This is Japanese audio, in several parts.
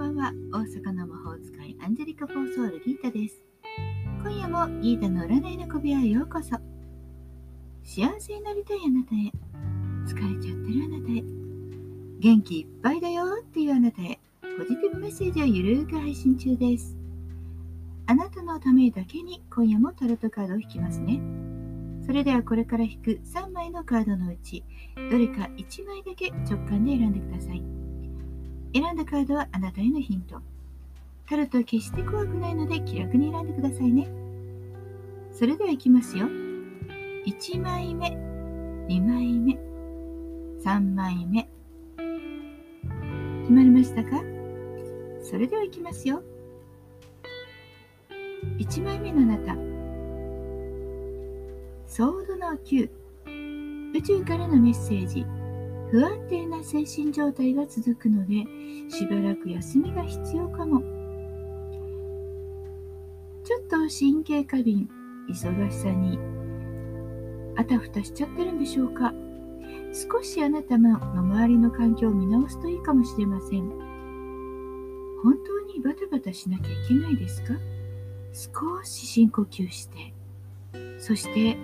ばんは大阪の魔法使いアンジェリカフォーソウルギータです。今夜もギータの占いの小部屋へようこそ。幸せになりたいあなたへ、疲れちゃってるあなたへ、元気いっぱいだよっていうあなたへ、ポジティブメッセージをゆるーく配信中です。あなたのためだけに今夜もタロットカードを引きますね。それではこれから引く3枚のカードのうち、どれか1枚だけ直感で選んでください。選んだカードはあなたへのヒント。タロットは決して怖くないので気楽に選んでくださいね。それではいきますよ。1枚目、2枚目、3枚目。決まりましたか？それではいきますよ。1枚目のあなた。ソードの9。宇宙からのメッセージ。不安定な精神状態が続くので、しばらく休みが必要かも。ちょっと神経過敏、忙しさにあたふたしちゃってるんでしょうか少しあなたの周りの環境を見直すといいかもしれません。本当にバタバタしなきゃいけないですか？少し深呼吸して、そして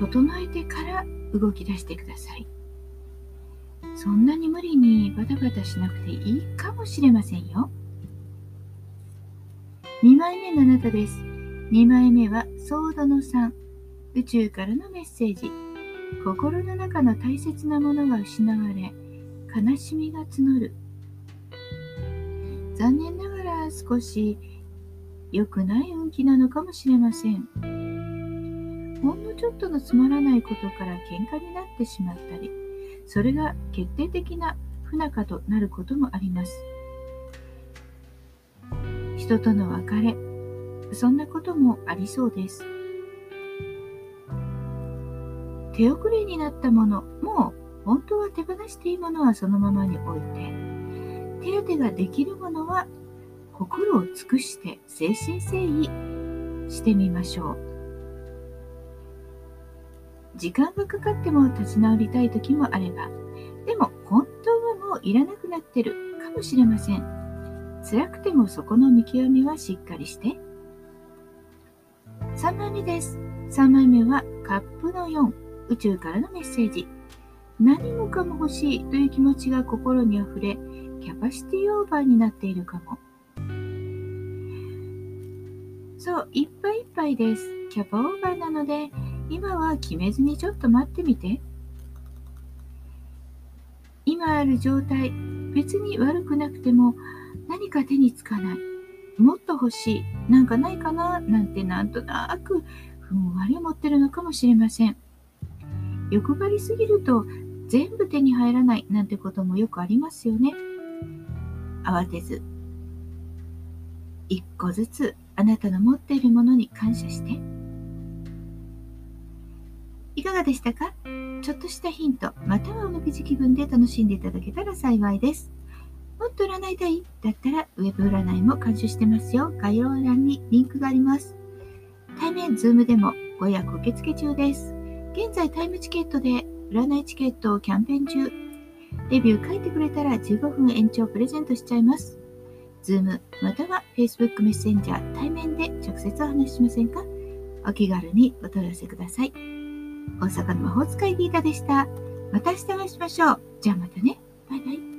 整えてから動き出してください。そんなに無理にバタバタしなくていいかもしれませんよ。2枚目のあなたです。2枚目はソードの3。宇宙からのメッセージ。心の中の大切なものが失われ、悲しみが募る。残念ながら少し良くない運気なのかもしれません。ほんのちょっとのつまらないことから喧嘩になってしまったり、それが決定的な不仲となることもあります。人との別れ、そんなこともありそうです。手遅れになったもの、もう本当は手放していいものはそのままに置いて、手当てができるものは心を尽くして誠心誠意してみましょう。時間がかかっても立ち直りたい時もあれば、でも本当はもういらなくなってるかもしれません。辛くてもそこの見極めはしっかりして。3枚目です。3枚目はカップの4、宇宙からのメッセージ。何もかも欲しいという気持ちが心にあふれ、キャパシティオーバーになっているかも。そう、いっぱいいっぱいです。キャパオーバーなので、今は決めずにちょっと待ってみて。今ある状態、別に悪くなくても何か手につかない。もっと欲しい。なんかないかななんてなんとなくふんわり思ってるのかもしれません。欲張りすぎると全部手に入らないなんてこともよくありますよね。慌てず、一個ずつあなたの持っているものに感謝して。いかがでしたか？ちょっとしたヒント、またはおみくじ気分で楽しんでいただけたら幸いです。もっと占いたい？だったら、ウェブ占いも監修してますよ。概要欄にリンクがあります。対面、 Zoom でもご予約受付中です。現在、タイムチケットで占いチケットをキャンペーン中。レビュー書いてくれたら15分延長プレゼントしちゃいます。 Zoom または Facebook メッセンジャー対面で直接お話ししませんか？お気軽にお問い合わせください。大阪の魔法使いギータでした。また明日お会いしましょう。じゃあまたね。バイバイ。